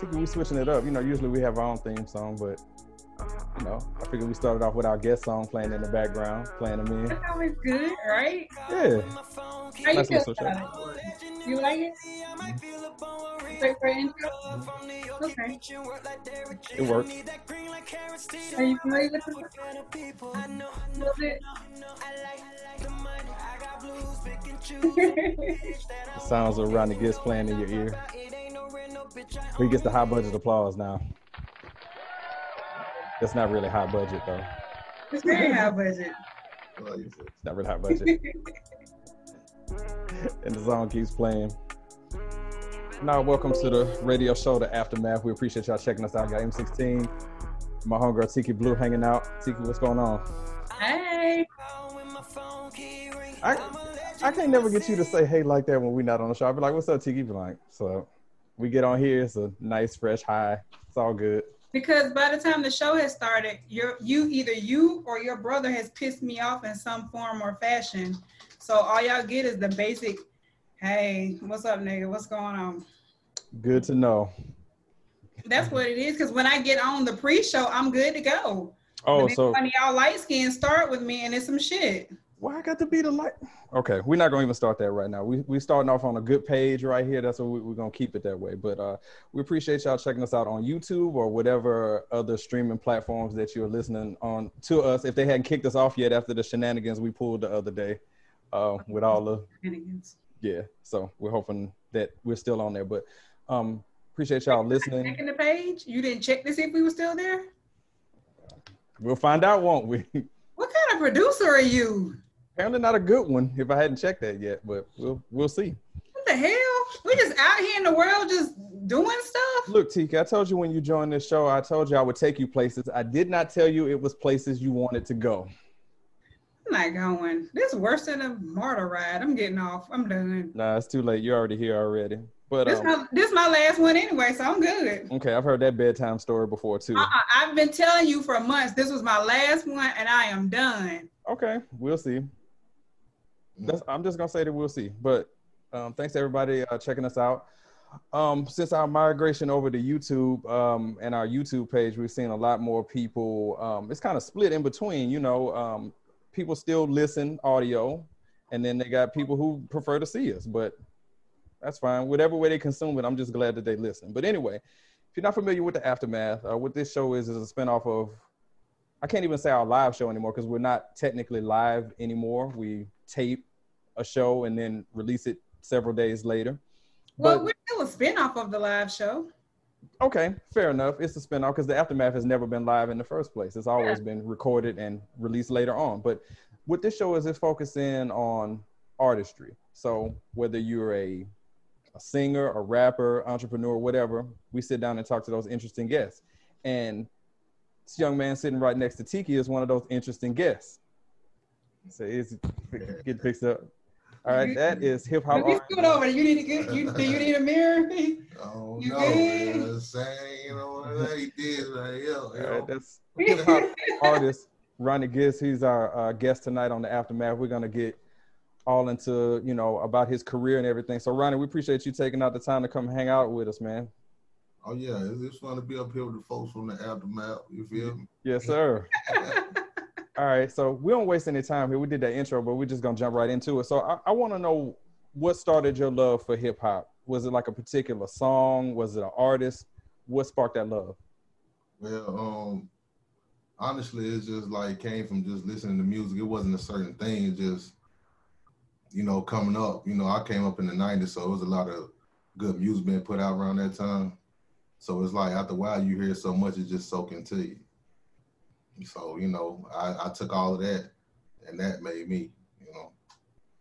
Tiki, we switching it up. You know, usually we have our own theme song, but you know, I figured we started off with our guest song playing in the background, playing them in. That's always good, right? Yeah. How you feel about it? You like it? Wait for intro? Okay. It works. Are you familiar with it? A little bit. The sounds of Ronnie Gist playing in your ear. He gets the high budget applause now. That's not really high budget though. it's very high budget. It's not really high budget. and the song keeps playing. Now, welcome to the radio show, The Aftermath. We appreciate y'all checking us out. Got M16, my homegirl Tiki Blue hanging out. Tiki, what's going on? hey. I I can't never get you to say hey like that when we're not on the show. I be like, what's up, Tiki? Be like, so we get on here, it's a nice, fresh high. It's all good. Because by the time the show has started, you're you either you or your brother has pissed me off in some form or fashion. So all y'all get is the basic, hey, what's up, nigga? What's going on? Good to know. That's what it is. Because when I get on the pre-show, I'm good to go. Oh, so y'all light skin start with me and it's some shit. Why I got to be the light? Okay, we're not gonna even start that right now. We we starting off on a good page right here. That's what we, we're gonna keep it that way. But uh, we appreciate y'all checking us out on YouTube or whatever other streaming platforms that you're listening on to us. If they hadn't kicked us off yet after the shenanigans we pulled the other day, uh, with all the Shenanigans. yeah. So we're hoping that we're still on there. But um, appreciate y'all listening. Checking the page. You didn't check to see if we were still there. We'll find out, won't we? What kind of producer are you? Apparently not a good one if I hadn't checked that yet, but we'll we'll see. What the hell? We just out here in the world just doing stuff. Look, Tika, I told you when you joined this show, I told you I would take you places. I did not tell you it was places you wanted to go. I'm not going. This is worse than a martyr ride. I'm getting off. I'm done. Nah, it's too late. You're already here already. But This um, my this my last one anyway, so I'm good. okay, I've heard that bedtime story before too. Uh-uh, I've been telling you for months this was my last one, and I am done. Okay, we'll see. That's, I'm just gonna say that we'll see. But um, thanks to everybody uh, checking us out. Um, since our migration over to YouTube um, and our YouTube page, we've seen a lot more people. Um, it's kind of split in between. You know, um, people still listen audio, and then they got people who prefer to see us. But that's fine. Whatever way they consume it, I'm just glad that they listen. But anyway, if you're not familiar with the aftermath, uh, what this show is is a spinoff of I can't even say our live show anymore because we're not technically live anymore. We tape a show and then release it several days later. Well, But- we're still a spinoff of the live show. Okay, fair enough. It's a spinoff because the aftermath has never been live in the first place. It's always been recorded and released later on. But what this show is is focusing on artistry. So whether you're a a singer, a rapper, entrepreneur, whatever, we sit down and talk to those interesting guests. And this young man sitting right next to Tiki is one of those interesting guests. So it's get fixed up. All right, that is hip hop. Let me scoot over. You need to get You do you need a mirror? Oh You no, good? man. Saying, you know what he did, like, yo, yo. right, that's hip hop artist Ronnie Gist. He's our uh, guest tonight on the aftermath. We're gonna get all into you know about his career and everything. So Ronnie, we appreciate you taking out the time to come hang out with us, man. Oh yeah, it's, it's fun to be up here with the folks from the aftermath. You feel me? Yes, sir. all right, so we don't waste any time here. We did that intro, but we're just gonna jump right into it. So I, I want to know what started your love for hip hop. Was it like a particular song? Was it an artist? What sparked that love? Well, um, honestly, it's just like came from just listening to music. It wasn't a certain thing. It just, you know, coming up. You know, I came up in the '90s, so it was a lot of good music being put out around that time. So it's like after a while, you hear so much, it just soak into you. So you know, I, I took all of that, and that made me, you know.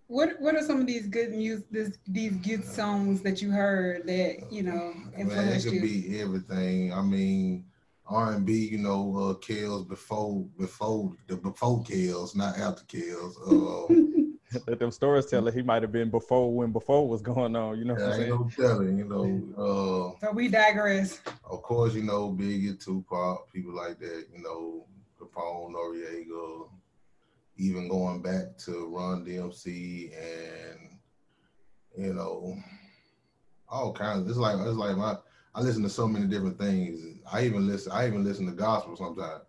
What What are some of these good music? This, these good songs that you heard that you know influenced Man, it influenced could you? be everything. I mean, R and B, you know, uh, Kells before before the before Kells, not after Kells. Uh, Let them stories tell it. He might have been before when before was going on. You know what I'm ain't saying? no telling, you know. So we digress. Uh, of course, you know, Biggie, Tupac, people like that. You know, Capone, Noreaga, even going back to Run DMC and you know, all kinds. It's like it's like my I listen to so many different things. I even listen. I even listen to gospel sometimes.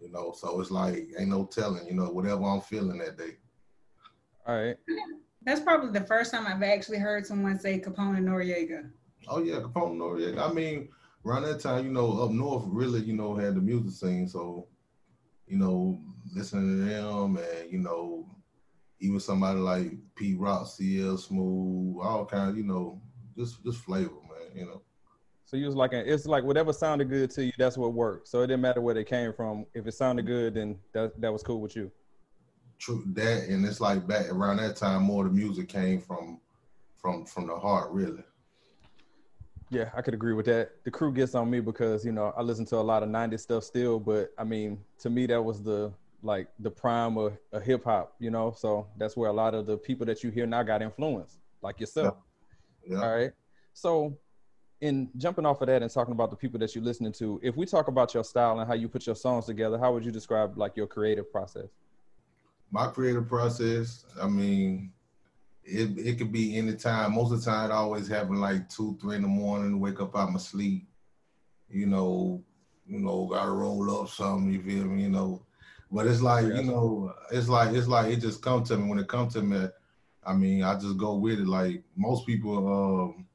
You know, so it's like ain't no telling. You know, whatever I'm feeling that day. All right. That's probably the first time I've actually heard someone say Capone and Noreaga. Oh yeah, Capone Noreaga. I mean, around that time, you know, up north really, you know, had the music scene. So, you know, listening to them and you know, even somebody like Pete Rock, CL Smooth, all kinds, you know, just just flavor, man. You know. So you was like, it's like whatever sounded good to you, that's what worked. So it didn't matter where they came from. If it sounded good, then that that was cool with you. True that, and it's like back around that time, more of the music came from from from the heart, really. Yeah, I could agree with that. The crew gets on me because you know I listen to a lot of '90s stuff still, but I mean, to me that was the like the prime of, of hip hop, you know. So that's where a lot of the people that you hear now got influence, like yourself. Yeah. yeah. All right. So, in jumping off of that and talking about the people that you're listening to, if we talk about your style and how you put your songs together, how would you describe like your creative process? My creative process, I mean, it it could be any time. Most of the time, it always happen like two, three in the morning. Wake up out my sleep, you know, you know, gotta roll up something. You feel me? You know, but it's like you know, it's like it's like it just come to me when it comes to me. I mean, I just go with it. Like most people, um,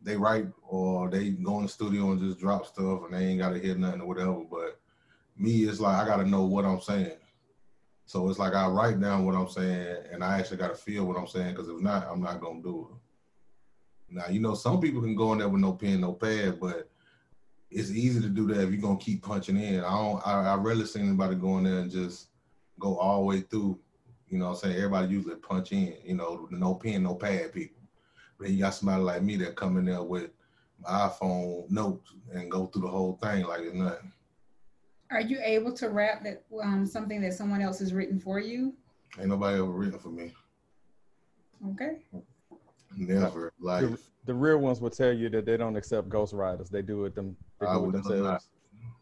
they write or they go in the studio and just drop stuff, and they ain't gotta hear nothing or whatever. But me, it's like I gotta know what I'm saying. So it's like I write down what I'm saying, and I actually gotta feel what I'm saying. Because if not, I'm not gonna do it. Now, you know, some people can go in there with no pen, no pad, but it's easy to do that if you're gonna keep punching in. I don't. I, I rarely see anybody go in there and just go all the way through. You know, what I'm saying everybody usually punch in. You know, no pen, no pad people. But then you got somebody like me that come in there with my iPhone notes and go through the whole thing like it's nothing. Are you able to rap that um, something that someone else has written for you? Ain't nobody ever written for me. Okay. Never. Like the, the, real ones will tell you that they don't accept ghostwriters. They do it them. They do it themselves.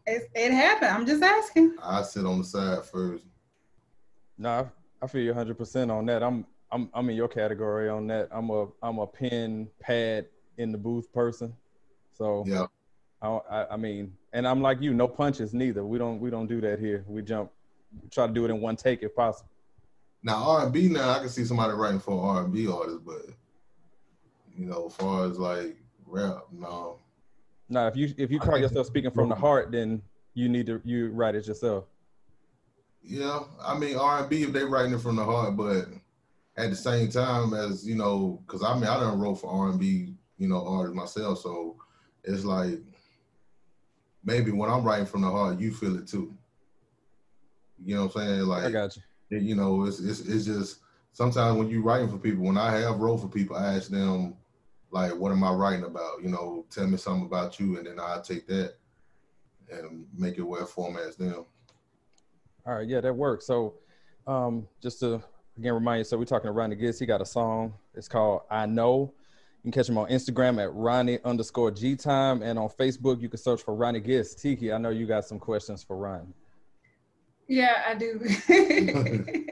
It, it happened. I'm just asking. I sit on the side first. No, I, I feel you 100 percent on that. I'm I'm I'm in your category on that. I'm a I'm a pen pad in the booth person. So yeah, I, I mean, and I'm like you, no punches neither. We don't we don't do that here. We jump, we try to do it in one take if possible. Now R and B, now I can see somebody writing for R and B artist, but you know, as far as like rap, no. Now, if you if you call yourself speaking from the heart, then you need to you write it yourself. Yeah, I mean R and B if they writing it from the heart, but at the same time as you know, because I mean I don't wrote for R and B, you know, artists myself, so it's like maybe when I'm writing from the heart, you feel it too. You know what I'm saying? Like I got you. You know, it's it's it's just sometimes when you're writing for people, when I have wrote for people, I ask them like, what am I writing about? You know, tell me something about you, and then I take that and make it where formats them. All right, yeah, that works. So, um, just to again remind you, so we're talking to Ronnie Gist. He got a song. It's called "I Know." You can catch him on Instagram at Ronnie underscore G time. And on Facebook, you can search for Ronnie Gist. Tiki, I know you got some questions for Ronnie. Yeah, I do.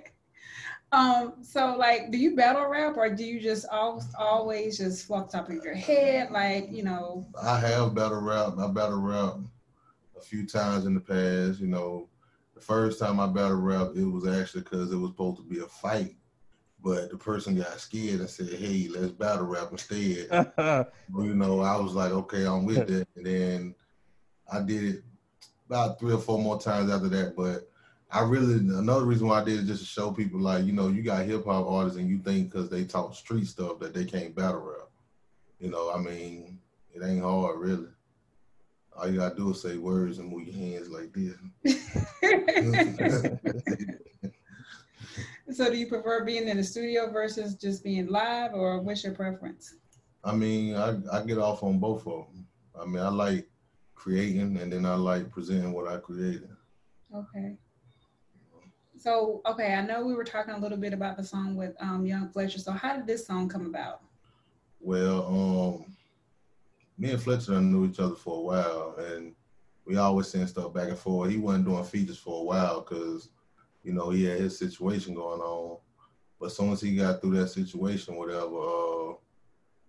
um, so like, do you battle rap or do you just always, always just off top of your head? Like, you know. I have battle rap. I battle rap a few times in the past, you know. The first time I battle rap, it was actually because it was supposed to be a fight but the person got scared and said, "Hey, let's battle rap instead." you know, I was like, "Okay, I'm with that." And then I did it about three or four more times after that. But I really another reason why I did it just to show people, like, you know, you got hip hop artists and you think because they talk street stuff that they can't battle rap. You know, I mean, it ain't hard really. All you gotta do is say words and move your hands like this. So do you prefer being in the studio versus just being live or what's your preference? I mean, I, I get off on both of them. I mean, I like creating and then I like presenting what I created. Okay. So, okay, I know we were talking a little bit about the song with um, Young Fletcher. So how did this song come about? Well, um, me and Fletcher knew each other for a while and we always send stuff back and forth. He wasn't doing features for a while because you know, he had his situation going on. But as soon as he got through that situation, whatever, uh,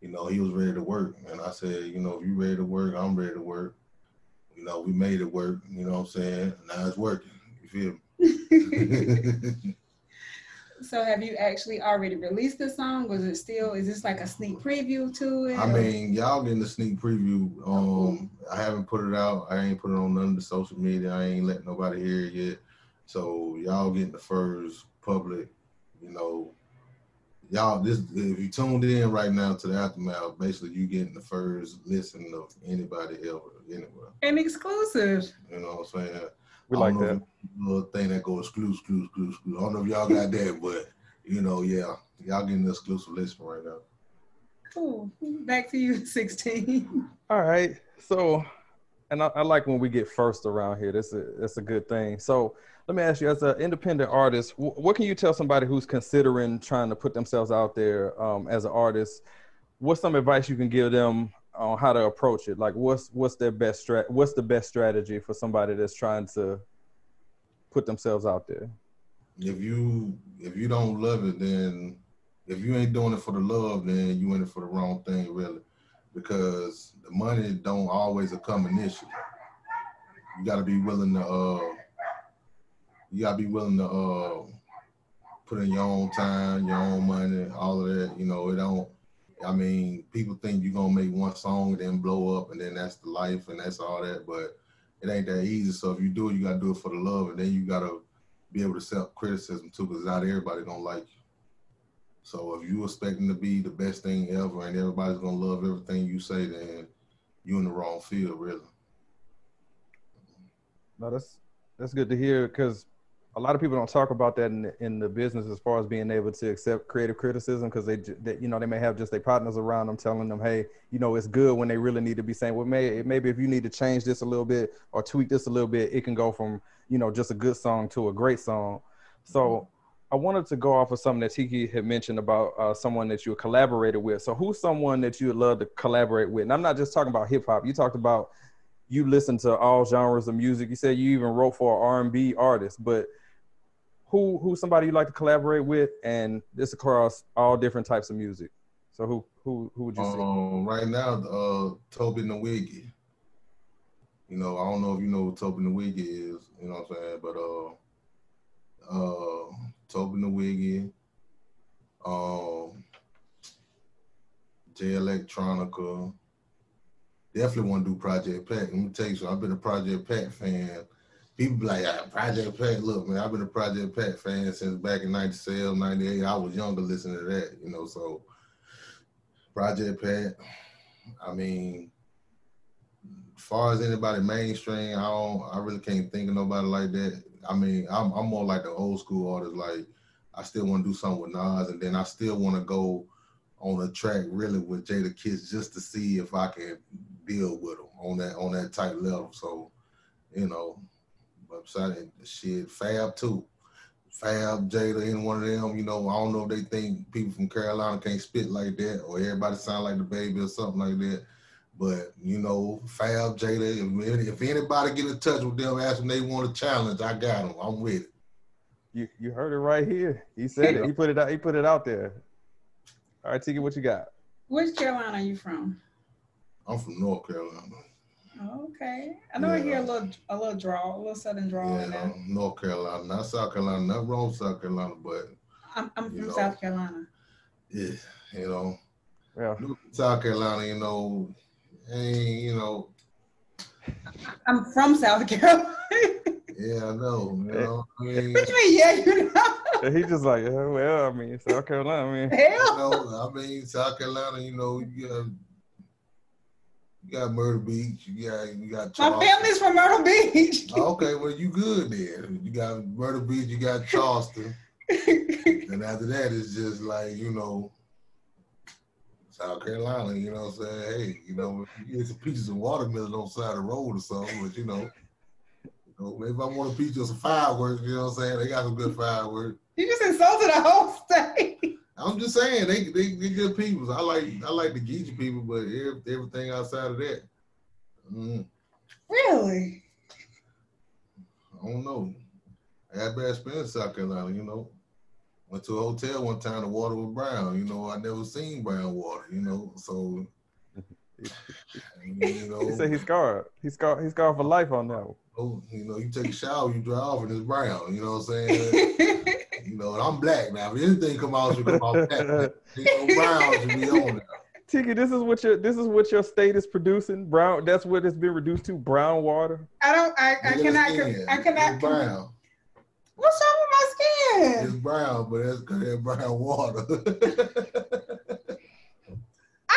you know, he was ready to work. And I said, you know, if you ready to work, I'm ready to work. You know, we made it work, you know what I'm saying? Now it's working. You feel me? so have you actually already released the song? Was it still is this like a sneak preview to it? I mean, y'all getting the sneak preview. Um I haven't put it out. I ain't put it on none of the social media. I ain't letting nobody hear it yet. So y'all getting the first public, you know, y'all this if you tuned in right now to the aftermath, basically you getting the first listen of anybody ever anywhere. An exclusive. You know what I'm saying? We I like don't know that. Little thing that goes exclusive, exclusive, exclusive. I don't know if y'all got that, but you know, yeah, y'all getting the exclusive listen right now. Cool. Back to you, 16. All right. So, and I, I like when we get first around here. That's a that's a good thing. So, let me ask you, as an independent artist, wh- what can you tell somebody who's considering trying to put themselves out there um, as an artist? What's some advice you can give them on how to approach it? Like, what's what's their best strat? What's the best strategy for somebody that's trying to put themselves out there? If you if you don't love it, then if you ain't doing it for the love, then you in it for the wrong thing, really. Because the money don't always come initially. You gotta be willing to uh you gotta be willing to uh put in your own time, your own money, all of that. You know, it don't I mean, people think you're gonna make one song and then blow up and then that's the life and that's all that, but it ain't that easy. So if you do it, you gotta do it for the love and then you gotta be able to accept criticism too, because not everybody gonna like you. So if you expecting to be the best thing ever and everybody's gonna love everything you say, then you in the wrong field, really. No, that's that's good to hear because a lot of people don't talk about that in the, in the business as far as being able to accept creative criticism because they, they you know they may have just their partners around them telling them hey you know it's good when they really need to be saying well may, maybe if you need to change this a little bit or tweak this a little bit it can go from you know just a good song to a great song so I wanted to go off of something that Tiki had mentioned about uh, someone that you collaborated with. So who's someone that you would love to collaborate with? And I'm not just talking about hip hop. You talked about you listen to all genres of music. You said you even wrote for an R&B artist, but who who's somebody you like to collaborate with? And this across all different types of music. So who who who would you say? Um, right now, uh, Tobe Nwigwe. You know, I don't know if you know what Tobe Nwigwe is. You know what I'm saying? But uh, uh, Tobe Nwigwe, um, Jay Electronica. Definitely want to do Project Pat. Let me tell you so I've been a Project Pat fan. People be like, Project Pat. Look, man, I've been a Project Pat fan since back in 97, 98. I was younger listening to that, you know, so Project Pat. I mean, as far as anybody mainstream, I don't I really can't think of nobody like that. I mean, I'm I'm more like the old school artist, like I still want to do something with Nas, and then I still want to go on a track really with Jadakiss just to see if I can deal with them on that on that type level. So, you know, but besides that, shit, Fab too. Fab, Jada, any one of them, you know, I don't know if they think people from Carolina can't spit like that or everybody sound like the baby or something like that. But you know, Fab, Jada, if, if anybody get in touch with them, ask them they want a challenge, I got them. I'm with it. You you heard it right here. He said it. He put it out. He put it out there. All right, Tiki, what you got? Which Carolina are you from? I'm from North Carolina. Okay. I know I hear a little a little draw, a little southern draw in Yeah, there. North Carolina, not South Carolina. Nothing wrong with South Carolina, but I'm I'm from know. South Carolina. yeah, you know, Yeah. South Carolina, you know, ain't you know, I'm from South Carolina. yeah, I know, you know, I mean, what you mean? Yeah, you know. He just like, yeah, well, I mean, South Carolina, I mean, you Hell. know, I mean, South Carolina, you know, you got, you got Myrtle Beach, you got, you got. My family's from Myrtle Beach. Oh, okay, well, you good then. You got Myrtle Beach, you got Charleston, and after that, it's just like you know, South Carolina. You know what I'm saying? Hey, you know, if you get some peaches and watermelon on the side of the road or something, but you know. you know, Maybe I want a peach or some fireworks, you know what I'm saying? They got some good fireworks. you just insulted the whole state. I'm just saying they they they good people. I like I like the Geechee people, but everything outside of that, mm, Really? I don't know. I had bad experience in South Carolina, you know. went to a hotel one time. The water was brown. You know, I never seen brown water. You know, so you know, He said he's scarred. He's scarred. He's scarred for life on that one. oh, you know, you take a shower, you dry off, and it's brown. You know what I'm saying? you know, and I'm black now. If anything come out, should come out black. Ain't no brown should be on there. Tiki, this is what your this is what your state is producing. Brown. That's what it's been reduced to. Brown water. I don't. I, I cannot. skin. I cannot. It's brown. What's wrong with my skin? It's brown, but that's because it's brown water.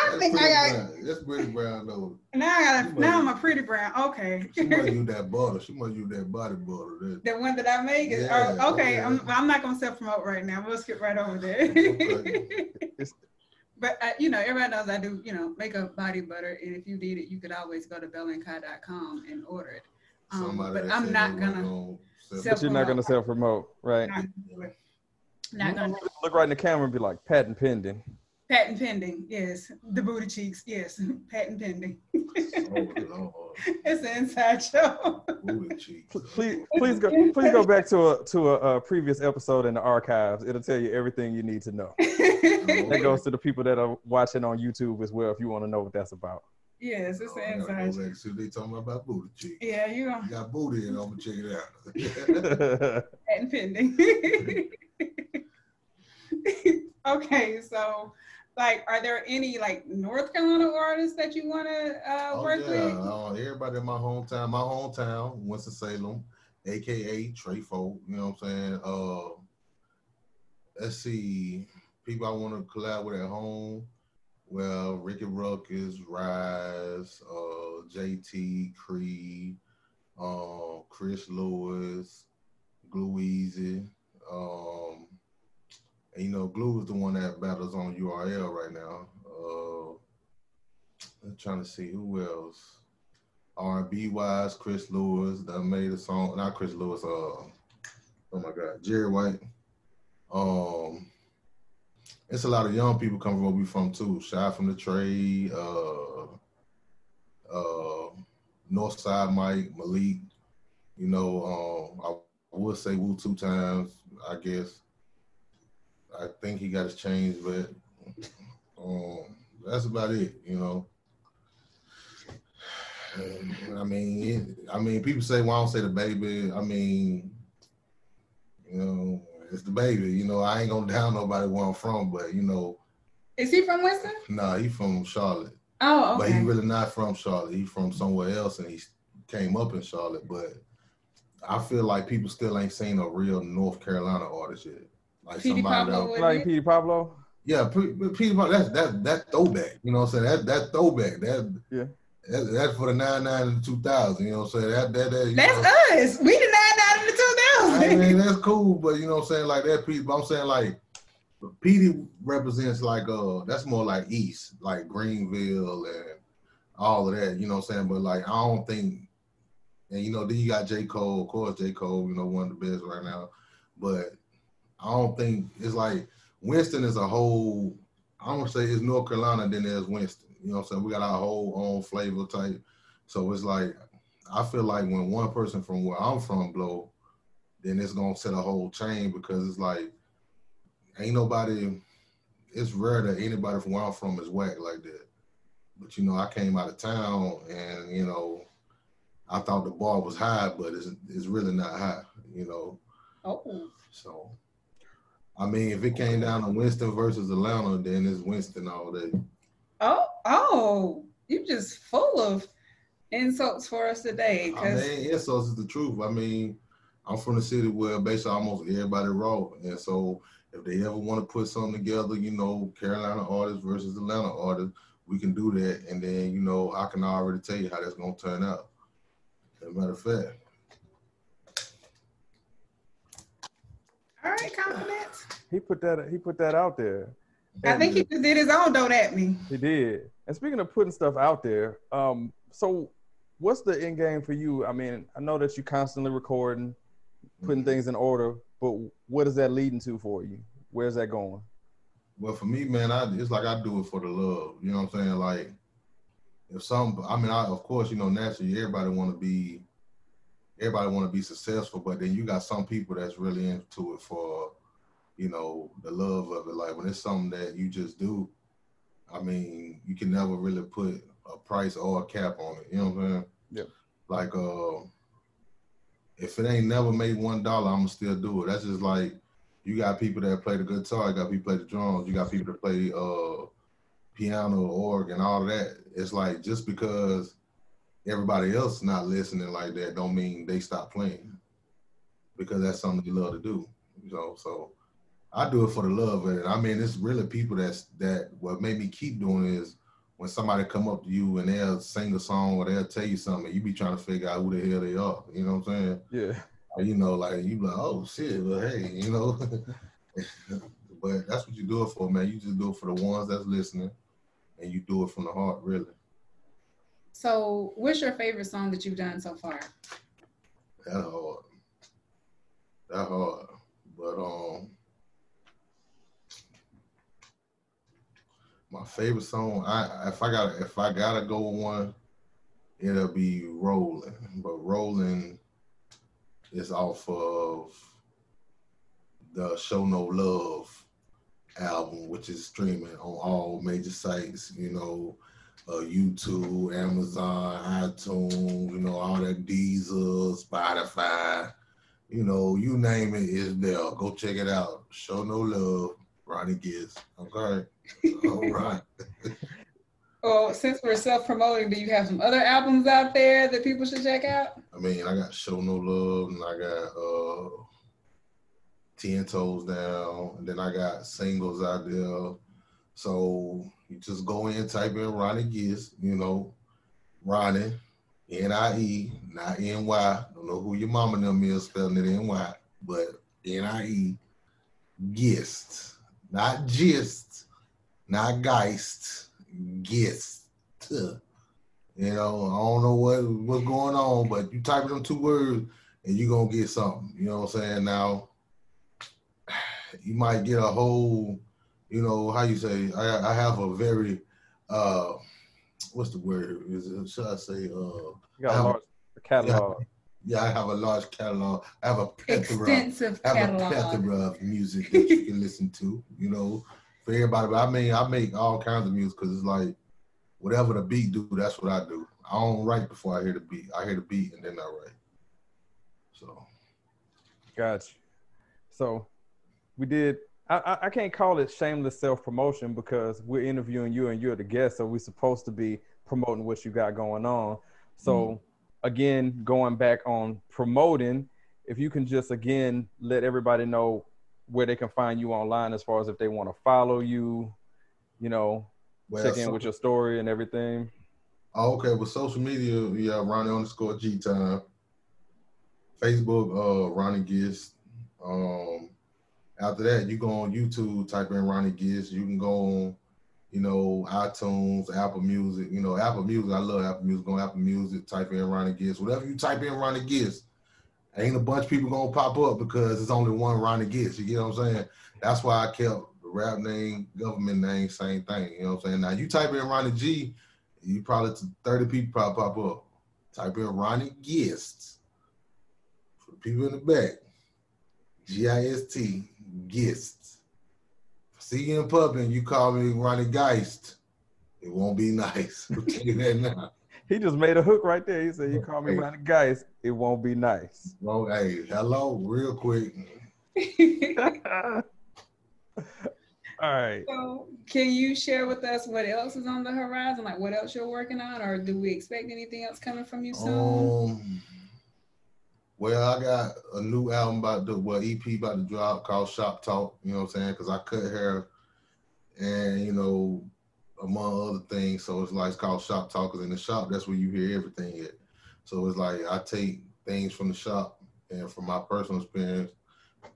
I think I got. brown. That's pretty brown though. Now I got. A, now I'm a pretty brown. Okay. She must use that butter. She must use that body butter. That- the one that I make is Yeah, oh, okay. yeah. I'm. I'm not gonna self promote right now. We'll skip right over there. Okay. but uh, you know, everybody knows I do. You know, make a body butter, and if you need it, you could always go to bellandkai.com and order it. Um, Somebody but that I'm not gonna. gonna Self- But you're not gonna self promote, right? Not, gonna not gonna. Look right in the camera and be like patent pending. Patent pending, yes. The booty cheeks, yes. Patent pending. Oh, it's an inside show. Booty cheeks. Please, please go, please go back to a to a, a previous episode in the archives. It'll tell you everything you need to know. That goes to the people that are watching on YouTube as well. If you want to know what that's about. yes, it's Oh, an inside go show. back. See, they talking about booty cheeks. Yeah, you You got booty in, I'm gonna check it out. patent pending. okay, so like, are there any like North Carolina artists that you want to uh, oh work yeah, with? uh, everybody in my hometown, my hometown, Winston Salem, aka Trey Folk. You know what I'm saying? Uh, let's see, people I want to collab with at home. Well, Ricky Ruckus, Rise, uh, JT, Creed, uh, Chris Lewis, Glue Easy. Um, and, you know, Glue is the one that battles on URL right now. Uh, I'm trying to see who else. R&B wise, Chris Lewis that made a song. Not Chris Lewis. Uh, oh my God, Jerry White. Um, it's a lot of young people coming from where we from too. Shy from the trade. Uh, uh, Northside Mike Malik. You know, um, I would say Woo two times. I guess. I think he got his change, but um, that's about it. You know. And, I mean, it, I mean, people say, "Why don't say the baby?" I mean, you know, it's the baby. You know, I ain't gonna down nobody where I'm from, but you know, Is he from Winston? nah, he from Charlotte, Oh, okay. but he really not from Charlotte. He from somewhere else, and he came up in Charlotte. But I feel like people still ain't seen a real North Carolina artist yet, like P.D. somebody Pablo that would Like be- Petey Pablo. yeah, P- P- Peter that's that that throwback. You know what I'm saying? That that throwback. That Yeah. That, that's for the nine nine and two thousand. You know what I'm saying? That that, that That's know, us. We did not out in the I 2000s. mean that's cool, but you know what I'm saying? Like that Pete, but I'm saying like Petey represents like uh that's more like East, like Greenville and all of that. You know what I'm saying? But like I don't think, and you know then you got J Cole, of course J Cole, you know one of the best right now, but I don't think it's like Winston is a whole. I'm gonna say it's North Carolina than there's Winston. You know what I'm saying? We got our whole own flavor type. So it's like I feel like when one person from where I'm from blow, then it's gonna set a whole chain because it's like ain't nobody. It's rare that anybody from where I'm from is whack like that. But you know, I came out of town and you know, I thought the bar was high, but it's it's really not high. You know, Oh. so. I mean, if it came down to Winston versus Atlanta, then it's Winston all day. Oh, oh, you just full of insults for us today. I Cause mean, insults is the truth. I mean, I'm from the city where basically almost everybody raw, and so if they ever want to put something together, you know, Carolina artists versus Atlanta artists, we can do that, and then you know, I can already tell you how that's gonna turn out. As a matter of fact, all right, confidence. He put that he put that out there. I think he just did his own don't at me. He did. And speaking of putting stuff out there, um, so what's the end game for you? I mean, I know that you're constantly recording, putting Mhm. things in order, but what is that leading to for you? Where's that going? Well, for me, man, I it's like I do it for the love. You know what I'm saying? Like, if some, I mean, I of course, you know, naturally, everybody want to be, everybody want to be successful, but then you got some people that's really into it for you know, the love of it. Like when it's something that you just do, I mean, you can never really put a price or a cap on it. You know what I'm saying? Yeah. Like uh if it ain't never made one dollar, I'ma still do it. That's just like you got people that play the guitar, you got people play the drums, you got people that play uh piano, organ, all of that. It's like just because everybody else not listening like that don't mean they stop playing. Because that's something you love to do. You know, so I do it for the love of it. I mean, it's really people that's that what made me keep doing is when somebody come up to you and they'll sing a song or they'll tell you something, you be trying to figure out who the hell they are. You know what I'm saying? Yeah. Or, you know, like you be like, oh shit, well hey, you know. but that's what you do it for, man. You just do it for the ones that's listening, and you do it from the heart, really. So, what's your favorite song that you've done so far? That hard. That hard. But um my favorite song, I if I got if I gotta go one, it'll be Rolling. But Rolling is off of the Show No Love album, which is streaming on all major sites, you know, uh, YouTube, Amazon, iTunes, you know, all that Deezer, Spotify, you know, you name it is there. Go check it out. Show No Love, Ronnie Gist. Okay. All right. Well, since we're self-promoting, do you have some other albums out there that people should check out? I mean, I got Show No Love, and I got uh Ten Toes Down, and then I got singles out there. So you just go in, type in Ronnie Gist, you know, Ronnie, N-I-E, not N-Y. Don't know who your mama them is spelling it N-Y, but N-I-E, Gist, not Gist, not Geist, Gist. You know, I don't know what what's going on, but you type them two words and you're gonna get something. You know what I'm saying? Now you might get a whole, you know, how you say, I, I have a very uh what's the word? Is it should I say uh You got I a have- large catalog. yeah, I have a large catalog. I have a plethora Extensive I have a plethora of music that you can listen to, you know, for everybody. But I mean, I make all kinds of music because it's like whatever the beat do, that's what I do. I don't write before I hear the beat. I hear the beat and then I write. So Gotcha. So we did. I, I- can't call it shameless self promotion because we're interviewing you and you're the guest, so we're supposed to be promoting what you got going on. So again, going back on promoting, if you can just again let everybody know where they can find you online as far as if they want to follow you, you know, well, check in so- with your story and everything. Oh, okay, with social media, yeah, Ronnie underscore G time. Facebook, uh, Ronnie Gist. Um, after that, you go on YouTube, type in Ronnie Gist. You can go on, you know, iTunes, Apple Music. You know, Apple Music. I love Apple Music. Go on Apple Music, type in Ronnie Gist. Whatever you type in Ronnie Gist, ain't a bunch of people gonna pop up because it's only one Ronnie Gist. You get what I'm saying? That's why I kept the rap name, government name, same thing. You know what I'm saying? Now you type in Ronnie G, you probably 30 people probably pop up. Type in Ronnie Gist. For the people in the back, G-I-S-T, Gist. See you in public and you call me Ronnie Geist, it won't be nice. I'll tell you that now. He just made a hook right there. He said, "You call me Hey. Ronnie Geist. it won't be nice." Well, hey, hello, real quick. All right. so, can you share with us what else is on the horizon? Like, what else you're working on, or do we expect anything else coming from you soon? Um, well, I got a new album about the well EP about to drop called Shop Talk. You know what I'm saying? Because I cut hair, and you know, among other things. So it's like it's called Shop Talk. Because in the shop, that's where you hear everything at. So it's like I take things from the shop and from my personal experience,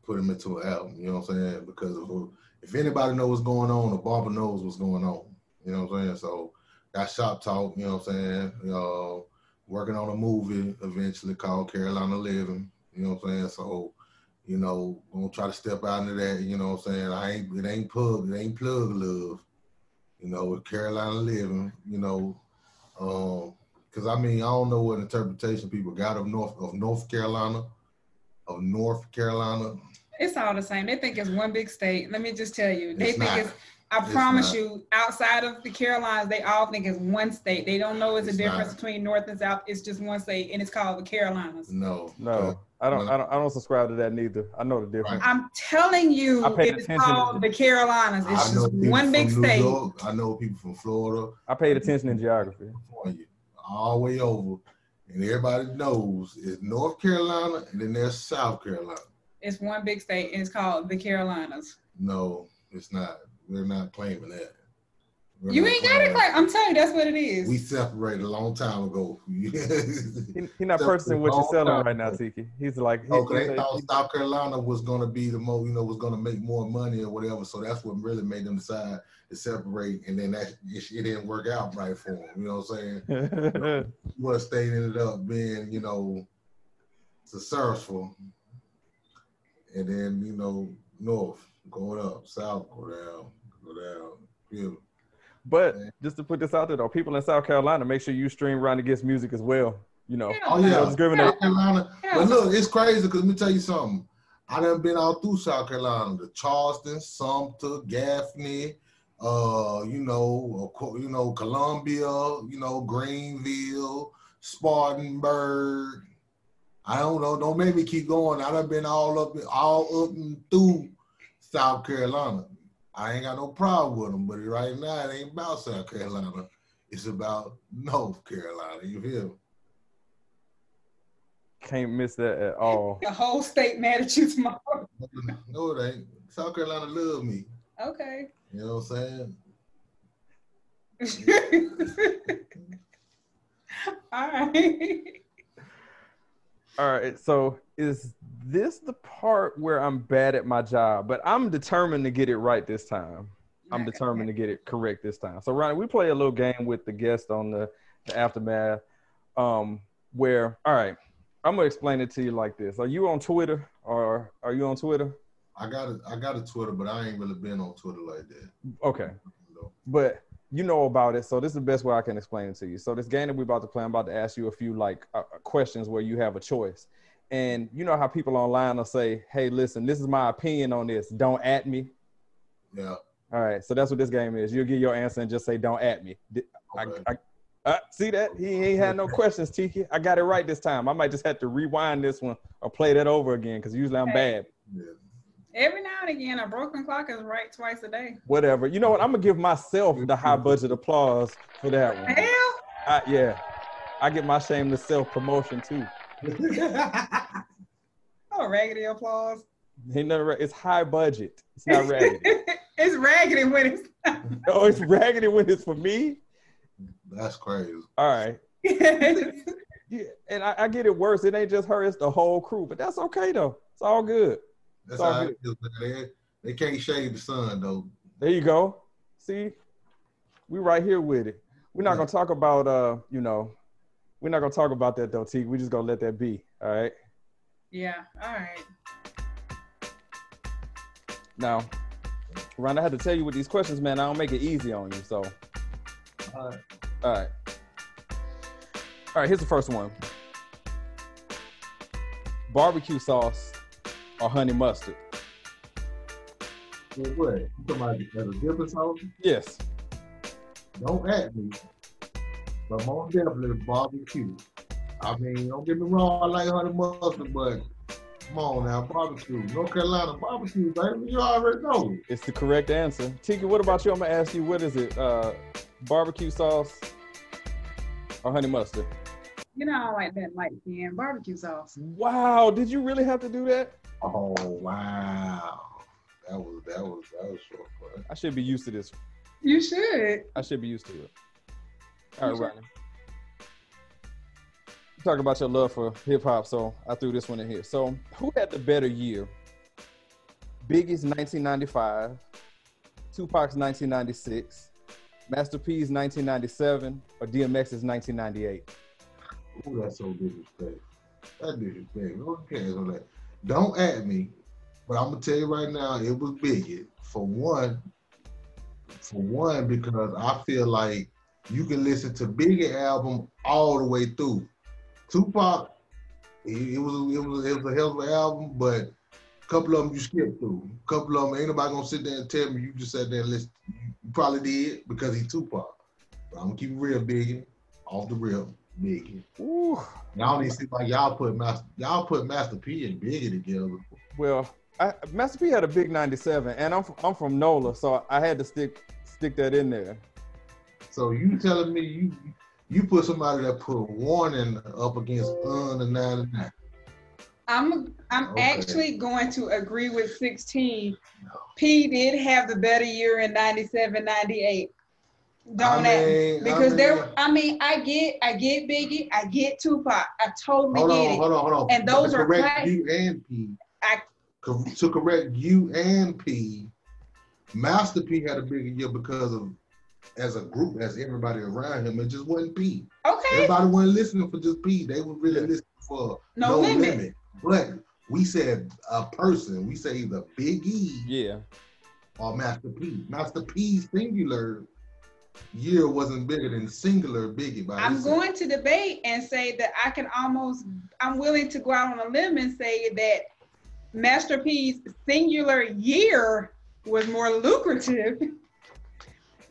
put them into an album. You know what I'm saying? Because if, anybody knows what's going on, the barber knows what's going on. You know what I'm saying? So got Shop Talk. You know what I'm saying? Uh, working on a movie eventually called Carolina Living. You know what I'm saying? So, you know, gonna try to step out into that. You know what I'm saying? I ain't it ain't plug it ain't plug love. You know, with Carolina Living. You know, um, because I mean I don't know what interpretation people got of North of North Carolina, of North Carolina. It's all the same. They think it's one big state. Let me just tell you. They It's think not. it's I It's promise not. you, outside of the Carolinas, they all think it's one state. They don't know it's, It's a difference not. between North and South. It's just one state, and it's called the Carolinas. No. No, I don't, I don't, I don't subscribe to that neither. I know the difference. I'm telling you, it's called the Carolinas. It's just one big state. York. I know people from Florida, I paid attention in geography. All the way over. And everybody knows it's North Carolina and then there's South Carolina. It's one big state, and it's called the Carolinas. No, it's not. We're not claiming that. We're You ain't got to claiming- claim. I'm telling you, that's what it is. We separated a long time ago. He, he not So, purchasing what you're selling time. right now, Tiki. He's like, he, Oh, 'cause he- they thought South Carolina was gonna be the most, you know, was gonna make more money or whatever. So that's what really made them decide to separate. And then that it, it didn't work out right for them. You know what I'm saying? What state ended up being, you know, successful, and then you know, north going up, south go down, go down. Yeah. but just to put this out there though, people in South Carolina, make sure you stream Ronnie Gist Music as well. You know, Oh yeah, Don't discriminate. South Carolina. But look, it's crazy because let me tell you something. I done been all through South Carolina, the Charleston, Sumter, Gaffney, uh, you know, you know, Columbia, you know, Greenville, Spartanburg. I don't know. Don't make me keep going. I done been all up, all up and through South Carolina. I ain't got no problem with them, but right now it ain't about South Carolina. It's about North Carolina. You feel? me? can't miss that at all. The whole state mad at you tomorrow. No, it ain't. South Carolina love me. Okay. You know what I'm saying? All right. All right, so is this the part where I'm bad at my job? But I'm determined to get it right this time. I'm determined to get it correct this time. So, Ronnie, we play a little game with the guest on the, the aftermath. Um, where, all right, I'm gonna explain it to you like this: Are you on Twitter or are you on Twitter? I got a, I got a Twitter, but I ain't really been on Twitter like that. Okay, You but you know about it, so this is the best way I can explain it to you. So this game that we're about to play, I'm about to ask you a few like uh, questions where you have a choice, and you know how people online will say, "Hey, listen, this is my opinion on this. Don't at me." Yeah. All right, so that's what this game is. You'll get your answer and just say, "Don't at me." Di- I, Okay. I, uh, see that he ain't had no questions, Tiki. I got it right this time. I might just have to rewind this one or play that over again because usually I'm bad. yeah. Every now and again, a broken clock is right twice a day. Whatever. You know what? I'm gonna give myself the high budget applause for that one. Hell, I, yeah, I get my shameless self promotion too. oh, raggedy applause. Ain't nothing ra- It's high budget. It's not raggedy. it's raggedy when it's. oh, it's raggedy when it's for me. That's crazy. All right. Yeah, and I, I get it worse. It ain't just her; it's the whole crew. But that's okay though. It's all good. That's all how good. it is. man. They, they can't shade the sun though. There you go. See, we right here with it. We're not gonna talk about uh, you know, we're not gonna talk about that though, T. We just gonna let that be. All right. yeah. All right. Now, Ron, I had to tell you with these questions, man. I don't make it easy on you. So, All right. all right. All right. Here's the first one. Barbecue sauce or honey mustard? Well, what? You talking about as a dipping sauce? Yes. Don't at me. But most definitely barbecue. I mean, don't get me wrong, I like honey mustard, but come on now, barbecue. North Carolina barbecue, baby. You already know. It's the correct answer. Tiki, what about you? I'm gonna ask you, what is it? Uh, barbecue sauce or honey mustard? You know, I don't like that light skin barbecue sauce. Wow, did you really have to do that? Oh wow. That was that was that was short, but I should be used to this. You should. I should be used to it. All right. Rodney. Talk about your love for hip hop, so I threw this one in here. So, who had the better year? Biggie's 1995, Tupac's 1996, Master P's 1997, or DMX's 1998? Ooh, that's so disrespectful. That's disrespectful. Who cares on that? Don't at me, but I'm gonna tell you right now, it was Biggie. For one, for one, because I feel like you can listen to Biggie album all the way through. Tupac, it, it was it was it was a hell of an album, but a couple of them you skipped through. A couple of them ain't nobody gonna sit there and tell me you just sat there and listen. You probably did because he's Tupac. But I'm gonna keep it real, Biggie, off the real, Biggie. Ooh. Y'all need to see like y'all put Master y'all put Master P and Biggie together. Well, I, Master P had a big '97, and I'm I'm from NOLA, so I had to stick stick that in there. So you telling me you you put somebody that put a warning up against the 99? I'm I'm Okay. actually going to agree with 16. P did have the better year in 97, 98. Don't I mean, I because there mean- I mean I get I get Biggie, I get Tupac. I totally Hold get on, it. hold on, hold on. And those are correct class- you and P. I- to correct you and P. Master P had a bigger year because of as a group, as everybody around him, it just wasn't P. Okay. Everybody wasn't listening for just P. They were really Yeah. listening for No no, limit. limit. But we said a person. We say either Big E Yeah. or Master P. Master P's singular year wasn't bigger than singular Biggie. By I'm himself. going to debate and say that I can almost, I'm willing to go out on a limb and say that Master P's singular year was more lucrative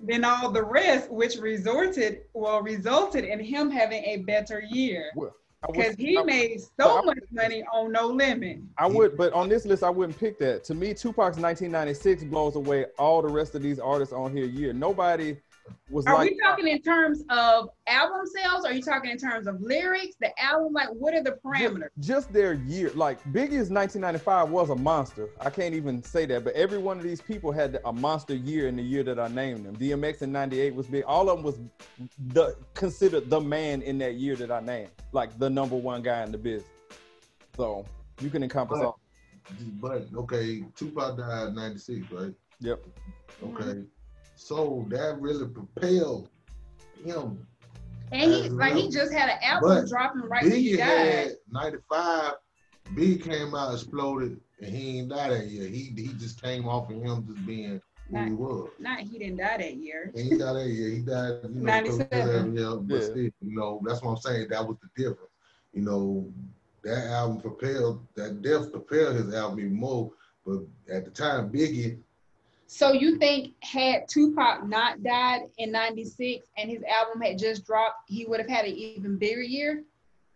than all the rest, which resorted, well, resulted in him having a better year. Because he I- made so much money on No Limit. I would, but on this list, I wouldn't pick that. To me, Tupac's 1996 blows away all the rest of these artists on here year. Nobody was Are like we talking in terms of album sales? Or are you talking in terms of lyrics, the album? Like, what are the parameters? just their year. Like Biggie's 1995 was a monster. I can't even say that, but every one of these people had a monster year in the year that I named them. DMX in 98 was big. All of them was the considered the man in that year that I named, like the number one guy in the business. So you can encompass But- all. But okay, Tupac died '96, right? Yep. Okay, so that really propelled him. And he As like he just had an album But dropping right when he Biggie died. had '95. Big came out, exploded, and he ain't died that year. He he just came off of him just being who he was. Not he didn't die that year. He ain't died that year. He died, you know, 97. Yeah, but Yeah. still, you know, that's what I'm saying. That was the difference. You know, that album propelled that death propelled his album even more. But at the time, Biggie, So you think had Tupac not died in '96 and his album had just dropped, he would have had an even bigger year?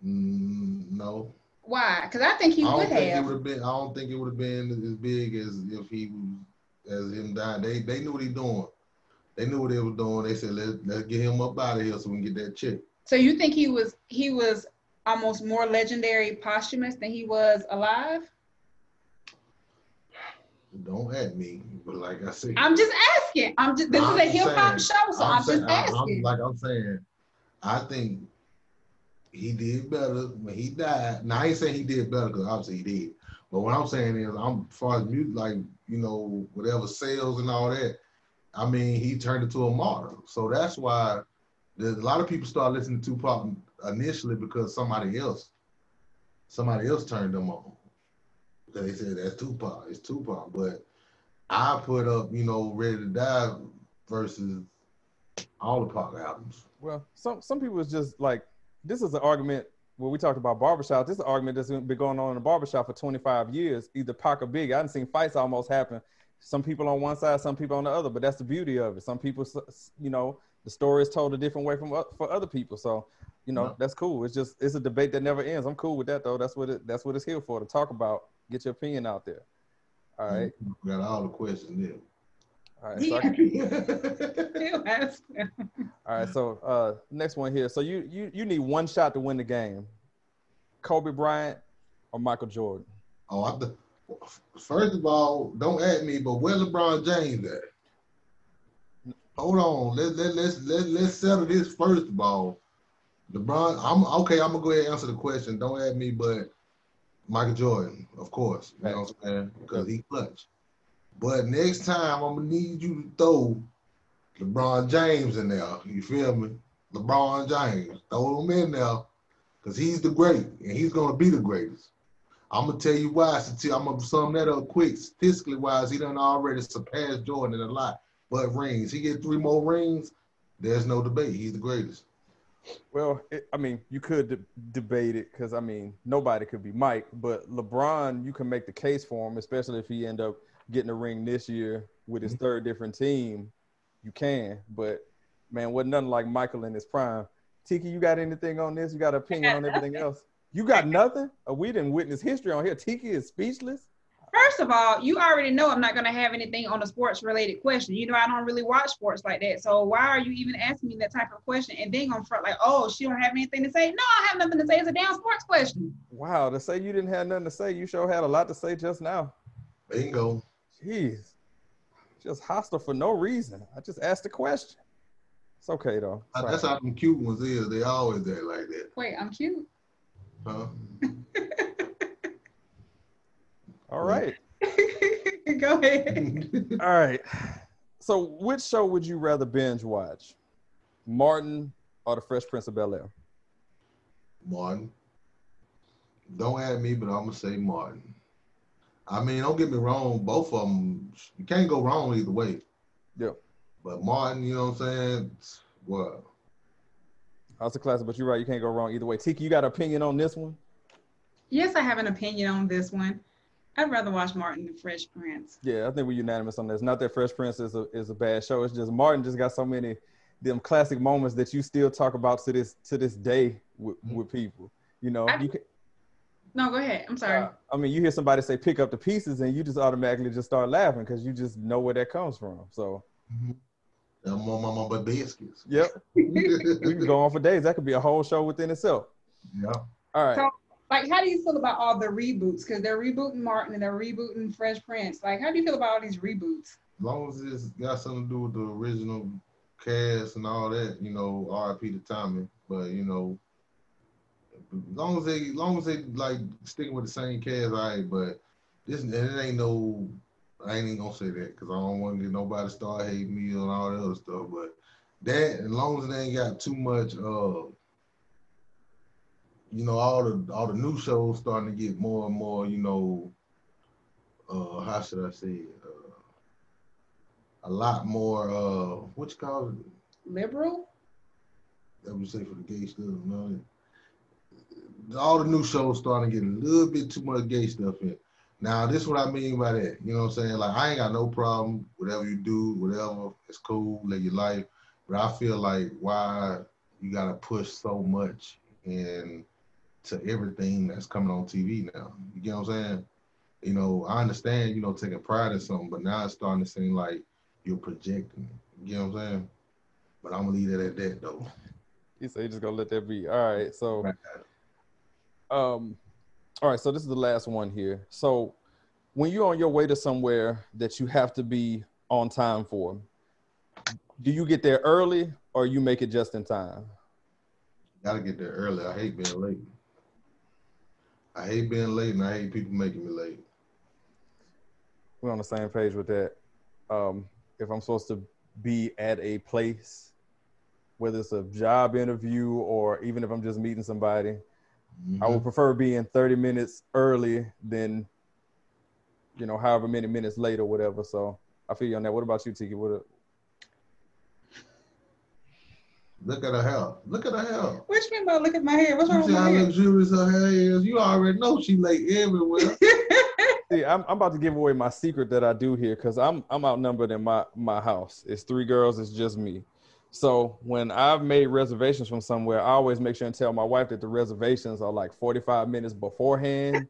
mm, no, Why? Because I think he I would it have. would been. I don't think it would have been as big as if he was as him dying. They they knew what he doing. They knew what they were doing. They said let let's get him up out of here so we can get that check. So you think he was he was almost more legendary posthumous than he was alive? Don't at me, but like I said, I'm just asking. I'm just this is I'm a hip hop show, so I'm, saying- just I'm- I'm- asking. like I'm saying, I think he did better when he died. Now I ain't saying he did better because obviously he did. But what I'm saying is, I'm as far as music, like you know, whatever sales and all that. I mean, he turned into a martyr. So that's why there's a lot of people start listening to Tupac initially because somebody else, somebody else turned them on. They said that's Tupac, it's Tupac. But I put up, you know, Ready to Die versus all the Pac albums. Well, some some people is just like this is an argument where we talked about barbershop. This is an argument that's been going on in the barbershop for 25 years, either Pac or Big. I haven't seen fights almost happen. Some people on one side, some people on the other, but that's the beauty of it. Some people, you know, the story is told a different way from uh, for other people. So, you know, Yeah. that's cool. It's just it's a debate that never ends. I'm cool with that though. That's what it that's what it's here for to talk about. Get your opinion out there. All right. Got all the questions All right. So I can- All right, so uh, next one here. So you you you need one shot to win the game. Kobe Bryant or Michael Jordan? oh, I th- first of all, don't at me, but where LeBron James at? Hold on, let let let's let let's settle this first of all. LeBron, I'm okay. I'm gonna go ahead and answer the question. Don't at me, but Michael Jordan, of course. You know what I'm saying? Because he clutch. But next time, I'm gonna need you to throw LeBron James in there. You feel me? LeBron James, throw him in there, because he's the great, and he's gonna be the greatest. I'm gonna tell you why. I'm gonna sum that up quick. Statistically wise, he done already surpassed Jordan in a lot. But rings, he get three more rings. There's no debate. He's the greatest. Well, it, I mean, you could de- debate it because I mean, nobody could be Mike, but LeBron, you can make the case for him, especially if he end up getting a ring this year with his Mm-hmm. third different team. You can, but man, wasn't nothing like Michael in his prime. Tiki, you got anything on this? You got an opinion on everything else? You got nothing? Uh, we didn't witness history on here. Tiki is speechless. First of all, you already know I'm not gonna have anything on a sports related question. You know I don't really watch sports like that. So why are you even asking me that type of question and then gonna front like, oh, she don't have anything to say? No, I have nothing to say. It's a damn sports question. Wow, to say you didn't have nothing to say, you sure had a lot to say just now. Bingo. Jeez. Just hostile for no reason. I just asked a question. It's okay though. Uh, it's That's right. how them cute ones is. They always act like that. Wait, I'm cute. Huh? All right. Go ahead. All right. So, which show would you rather binge watch? Martin or The Fresh Prince of Bel Air? Martin. Don't add me, but I'm gonna say Martin. I mean, don't get me wrong. Both of them, you can't go wrong either way. Yeah. But Martin, you know what I'm saying? Well, That's a classic, but you're right. You can't go wrong either way. Tiki, you got an opinion on this one? yes, I have an opinion on this one. I'd rather watch Martin than Fresh Prince. Yeah, I think we're unanimous on this. Not that Fresh Prince is a is a bad show. It's just Martin just got so many them classic moments that you still talk about to this to this day with, with people. You know, I- you can, No, go ahead. I'm sorry. Uh, I mean, you hear somebody say pick up the pieces, and you just automatically just start laughing because you just know where that comes from. So, I'm on my mama biscuits. yep, we can go on for days. That could be a whole show within itself. Yeah. All right. So- like, how do you feel about all the reboots? Because they're rebooting Martin and they're rebooting Fresh Prince. Like, how do you feel about all these reboots? As long as it's got something to do with the original cast and all that, you know, RIP to Tommy. But you know, as long as they, as long as they like sticking with the same cast, right. But this, and it ain't no, I ain't even gonna say that because I don't want to get nobody start hating me and all that other stuff. But that, as long as they ain't got too much, uh, you know, all the all the new shows starting to get more and more, you know, uh, how should I say it? Uh, a lot more uh what you call it Liberal? that we say for the gay stuff and all. All the new shows starting to get a little bit too much gay stuff in. Now this is what I mean by that. You know what I'm saying? Like I ain't got no problem, whatever you do, whatever, it's cool, live your life. But I feel like why you gotta push so much in to everything that's coming on TV now. You get what I'm saying? You know, I understand, you know, taking pride in something, but now it's starting to seem like you're projecting. You know what I'm saying? But I'm gonna leave it at that though. You say you just gonna let that be. All right. So, Right. um, all right. So this is the last one here. So, when you're on your way to somewhere that you have to be on time for, do you get there early or you make it just in time? Gotta get there early. I hate being late. I hate being late and I hate people making me late. We're on the same page with that. Um, if I'm supposed to be at a place, whether it's a job interview or even if I'm just meeting somebody, I would prefer being 30 minutes early than, you know, however many minutes late or whatever. So I feel you on that. What about you, Tiki? What? Look at her hair. Look at her hair. What you mean by look at my hair? What's wrong You with see my how hair? luxurious her hair is. You already know she late everywhere. See, I'm, I'm about to give away my secret that I do here because I'm I'm outnumbered in my my house. It's three girls. It's just me. So when I've made reservations from somewhere, I always make sure and tell my wife that the reservations are like 45 minutes beforehand.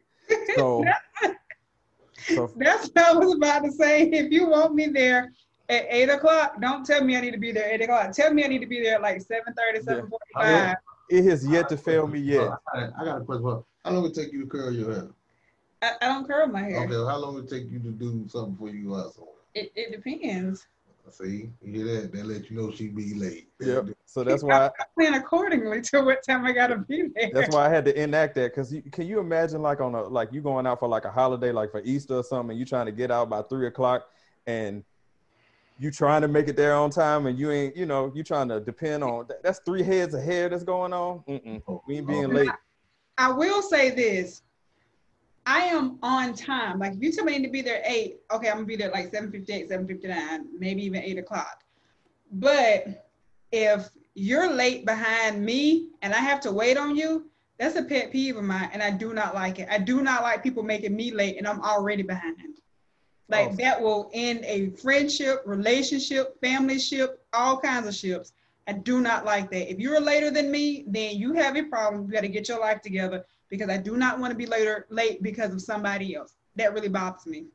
So, so That's what I was about to say. If you want me there at eight o'clock, don't tell me I need to be there at eight o'clock. Tell me I need to be there at like 7:30, 7:45. it has yet to fail me yet. Oh, I got- I got a question. for. How long it take you to curl your hair? I, I don't curl my hair. Okay, well, how long it take you to do something before you go out somewhere? It, it depends. See, you hear that? They let you know she be late. Yep. So that's why I plan accordingly to what time I gotta be there. That's why I had to enact that because can you imagine like on a like you going out for like a holiday like for Easter or something and you trying to get out by three o'clock and you trying to make it there on time and you ain't you know you trying to depend on that, that's three heads of hair that's going on. Mm-mm. Oh, we ain't oh. being late. I will say this. I am on time. Like if you tell me to be there at eight, okay, I'm gonna be there at like 758, 759, maybe even eight o'clock. But if you're late behind me and I have to wait on you, that's a pet peeve of mine, and I do not like it. I do not like people making me late and I'm already behind. Like Oh. that will end a friendship, relationship, family ship, all kinds of ships. I do not like that. If you're later than me, then you have a problem. You got to get your life together because I do not want to be later late because of somebody else. That really bothers me.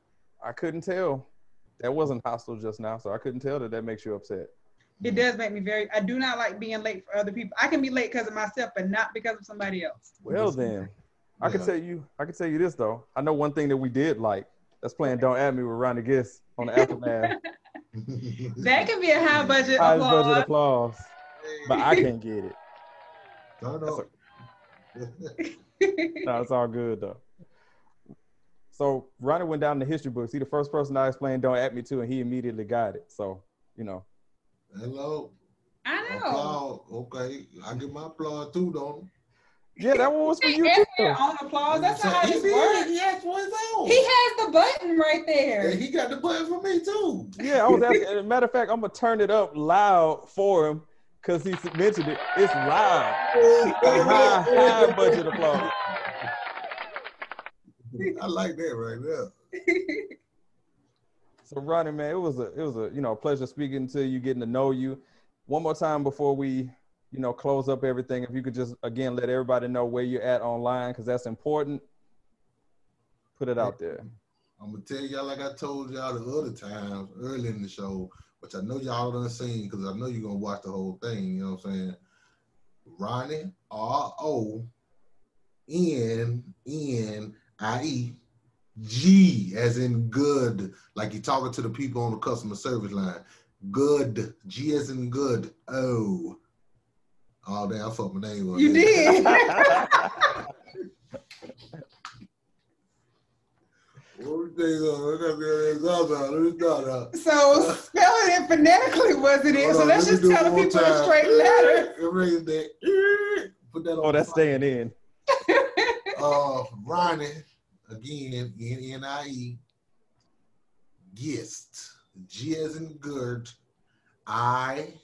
I couldn't tell. That wasn't hostile just now, so I couldn't tell that that makes you upset. It does make me very. I do not like being late for other people. I can be late because of myself, but not because of somebody else. Well Listen, then, I can tell you. I can tell you this though. I know one thing that we did like. That's playing "Don't Add Me" with Ronnie Gist on the Aftermath. That could be a high budget applause. High applause. budget applause, but I can't get it. No, no. No, it's all good though. So Ronnie went down in the history books. He the first person I explained "Don't Add Me" to, and he immediately got it. So you know, Hello. I know. Applaud. Okay. I get my applause too, don't yeah, that one was for you Every too. on applause. That's not how he this did. works. He asked for his own. He has the button right there. And he got the button for me too. Yeah, I was asking. as a matter of fact, I'm gonna turn it up loud for him because he mentioned it. It's loud. High, high budget applause. I like that right there. So Ronnie, man, it was a it was a you know pleasure speaking to you, getting to know you. One more time before we you know close up everything, if you could just again let everybody know where you're at online because that's important. Put it out there. I'm gonna tell y'all like I told y'all the other times early in the show, which I know y'all done seen because I know you're gonna watch the whole thing. You know what I'm saying? Ronnie R O N N I E G as in good, like you talking to the people on the customer service line. Good G as in good. Oh, oh damn! I fucked my name up. You did. What we think of? I gotta get this out now. Let me start out. so spelling it phonetically wasn't it? Hold So on, let's let just tell the one people a straight letter. Erase that. Put that on. Oh, that's staying in. Uh, Ronnie again. N N I E. Gist. G as in good. I.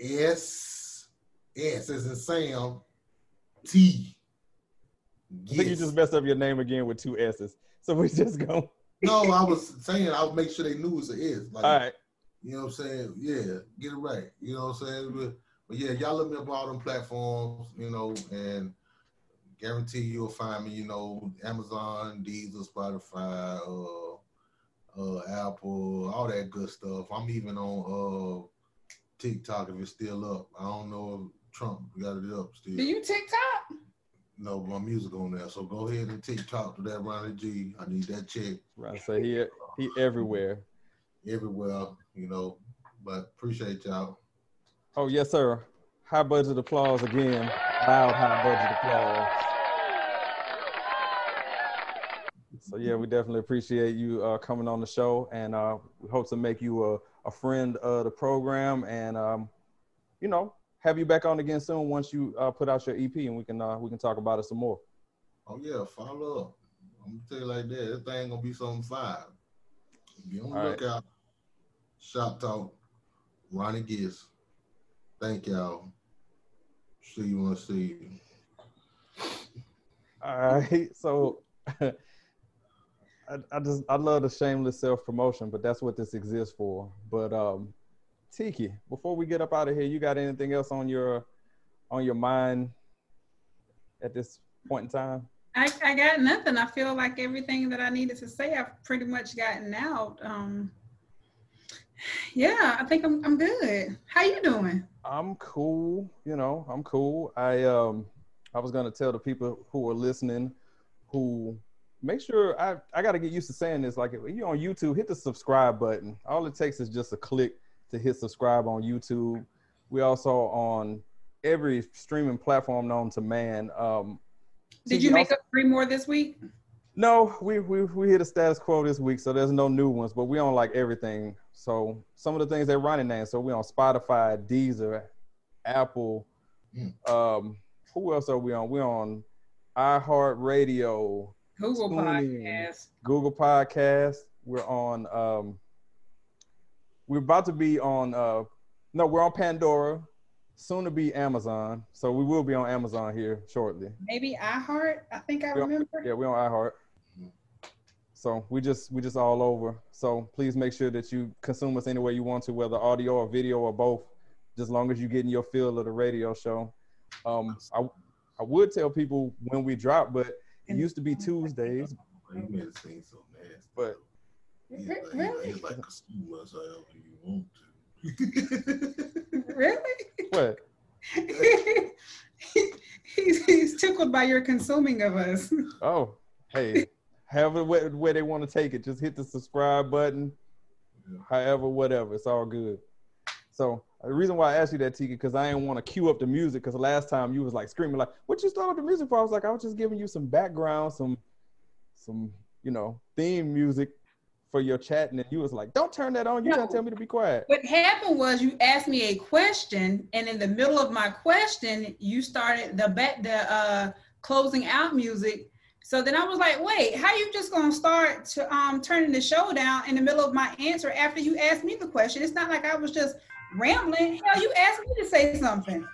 S. S as in Sam. T. I think you just messed up your name again with two S's. So we just go. No, I was saying I would make sure they knew it's an S. Like, All right. You know what I'm saying? Yeah, get it right. You know what I'm saying? But, but yeah, y'all look me up on all them platforms, you know, and guarantee you'll find me, you know, Amazon, Deezer, Spotify, uh, uh, Apple, all that good stuff. I'm even on uh TikTok if it's still up. I don't know if Trump got it up still. Do you TikTok? no, my music on there. So go ahead and TikTok to that Ronnie G. I need that check Right. So he he everywhere. everywhere, you know. But appreciate y'all. Oh yes, sir. High budget applause again. Loud high budget applause. So yeah, we definitely appreciate you uh, coming on the show, and uh, we hope to make you a, a friend of the program, and um, you know, have you back on again soon once you uh, put out your EP, and we can uh, we can talk about it some more. Oh yeah, follow up. I'm gonna tell you like that. This thing gonna be something fire. Be on the All right. lookout. Shop talk. Ronnie Gist. Thank y'all. See you when I see you. All right, so I, I just I love the shameless self promotion, but that's what this exists for. But um, Tiki, before we get up out of here, you got anything else on your on your mind at this point in time? I, I got nothing. I feel like everything that I needed to say, I've pretty much gotten out. Um, yeah, I think I'm I'm good. How you doing? I'm cool, you know, I'm cool. I um I was gonna tell the people who are listening who make sure I, I gotta get used to saying this. Like if you're on YouTube, hit the subscribe button. All it takes is just a click to hit subscribe on YouTube. We also on every streaming platform known to man. Um Did you make also- up three more this week? no, we, we we hit a status quo this week, so there's no new ones, but we on like everything. So some of the things that Ronnie named. So we on Spotify, Deezer, Apple. Mm. Um, who else are we on? We on iHeartRadio, Google. Podcast. Google Podcast. We're on. Um, we're about to be on uh, No, we're on Pandora. Soon to be Amazon. So we will be on Amazon here shortly. Maybe iHeart. I think I Yeah. remember. Yeah, we're on iHeart. So we just we just all over. So please make sure that you consume us any way you want to, whether audio or video or both, just long as you get in your feel of the radio show. Um, I I would tell people when we drop, but it used to be Tuesdays, He made it seem so nasty. but He's Re- like, really? he's like consume us however you want to. Really? what? he's, he's tickled by your consuming of us. Oh, hey, however way, way they want to take it, just hit the subscribe button. Yeah. However, whatever, it's all good. So the reason why I asked you that, Tiki, because I didn't want to cue up the music. Because last time you was like screaming, like, "What you start with the music for?" I was like, I was just giving you some background, some, some, you know, theme music for your chat, and then you was like, "Don't turn that on. You trying to No. tell me to be quiet." What happened was you asked me a question, and in the middle of my question, you started the back the uh, closing out music. So then I was like, "Wait, how you just gonna start to um turning the show down in the middle of my answer after you asked me the question? It's not like I was just rambling. Hell, you asked me to say something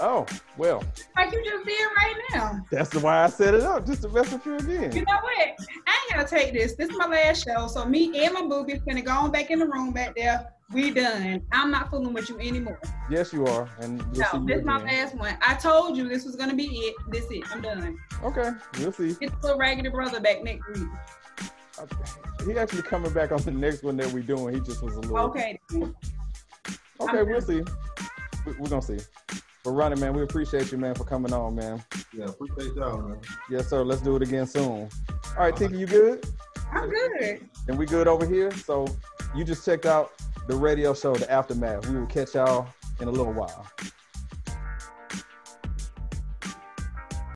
Oh, well, like you just did right now. that's the why I set it up, just to mess with you again. You know what? I ain't gotta take this. This is my last show. So me and my boobies gonna go on back in the room back there. We done. I'm not fooling with you anymore. Yes, you are, and see No, this is my last one. I told you this was gonna be it. This it. I'm done. Okay, we'll see. Get the little raggedy brother back next week. He actually coming back on the next one that we doing. He just was a little Okay. Then. Okay, I'm we'll see. We- We're gonna see. But Ronnie, man, we appreciate you, man, for coming on, man. Yeah, appreciate y'all, man. Yes, sir. Let's do it again soon. All right, Tiki, you good? I'm good. And we good over here. So you just checked out the radio show, The Aftermath. We will catch y'all in a little while.